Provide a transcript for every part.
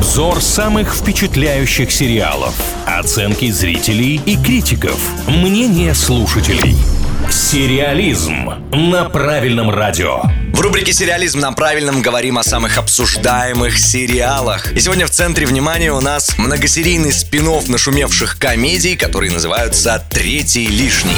Обзор самых впечатляющих сериалов. Оценки зрителей и критиков. Мнение слушателей. Сериализм на правильном радио. В рубрике «Сериализм» на правильном говорим о самых обсуждаемых сериалах. И сегодня в центре внимания у нас многосерийный спин нашумевших комедий, которые называются «Третий лишний».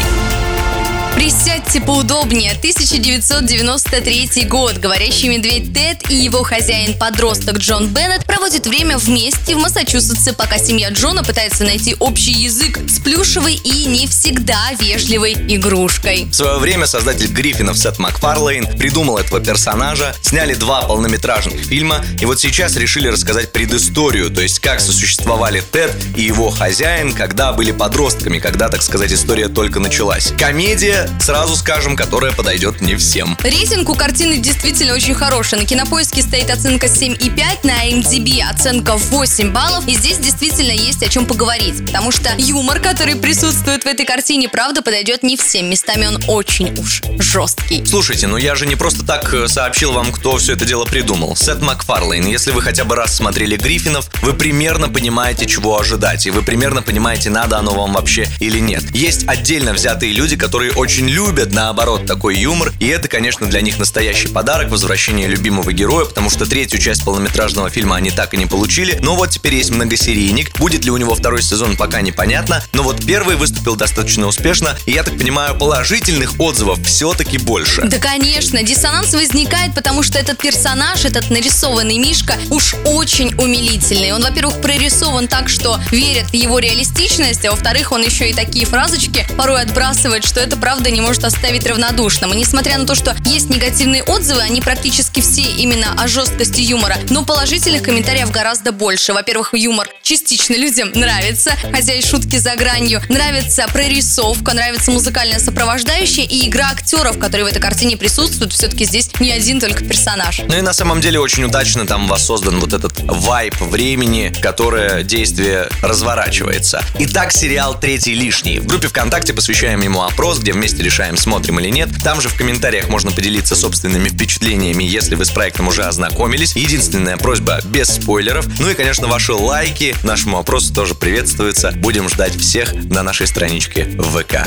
Присядьте поудобнее. 1993 год. Говорящий медведь Тед и его хозяин-подросток Джон Беннет проводят время вместе в Массачусетсе, пока семья Джона пытается найти общий язык с плюшевой и не всегда вежливой игрушкой. В свое время создатель Гриффинов Сет Макфарлейн придумал этого персонажа, сняли два полнометражных фильма, и вот сейчас решили рассказать предысторию, то есть как сосуществовали Тед и его хозяин, когда были подростками, когда, так сказать, история только началась. Комедия сразу скажем, которая подойдет не всем. Рейтинг у картины действительно очень хороший. На кинопоиске стоит оценка 7,5, на MDB оценка 8 баллов. И здесь действительно есть о чем поговорить. Потому что юмор, который присутствует в этой картине, правда, подойдет не всем. Местами он очень уж жесткий. Слушайте, ну я же не просто так э, сообщил вам, кто все это дело придумал. Сет Макфарлейн. Если вы хотя бы раз смотрели Гриффинов, вы примерно понимаете, чего ожидать. И вы примерно понимаете, надо оно вам вообще или нет. Есть отдельно взятые люди, которые очень очень любят, наоборот, такой юмор. И это, конечно, для них настоящий подарок, возвращение любимого героя, потому что третью часть полнометражного фильма они так и не получили. Но вот теперь есть многосерийник. Будет ли у него второй сезон, пока непонятно. Но вот первый выступил достаточно успешно. И я так понимаю, положительных отзывов все-таки больше. Да, конечно. Диссонанс возникает, потому что этот персонаж, этот нарисованный Мишка, уж очень умилительный. Он, во-первых, прорисован так, что верят в его реалистичность, а во-вторых, он еще и такие фразочки порой отбрасывает, что это правда правда не может оставить равнодушным. И несмотря на то, что есть негативные отзывы, они практически все именно о жесткости юмора, но положительных комментариев гораздо больше. Во-первых, юмор частично людям нравится, хотя и шутки за гранью. Нравится прорисовка, нравится музыкальная сопровождающая и игра актеров, которые в этой картине присутствуют. Все-таки здесь не один только персонаж. Ну и на самом деле очень удачно там воссоздан вот этот вайп времени, которое действие разворачивается. Итак, сериал «Третий лишний». В группе ВКонтакте посвящаем ему опрос, где вместе вместе решаем, смотрим или нет. Там же в комментариях можно поделиться собственными впечатлениями, если вы с проектом уже ознакомились. Единственная просьба без спойлеров. Ну и, конечно, ваши лайки нашему опросу тоже приветствуются. Будем ждать всех на нашей страничке в ВК.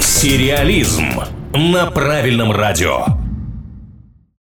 Сериализм на правильном радио.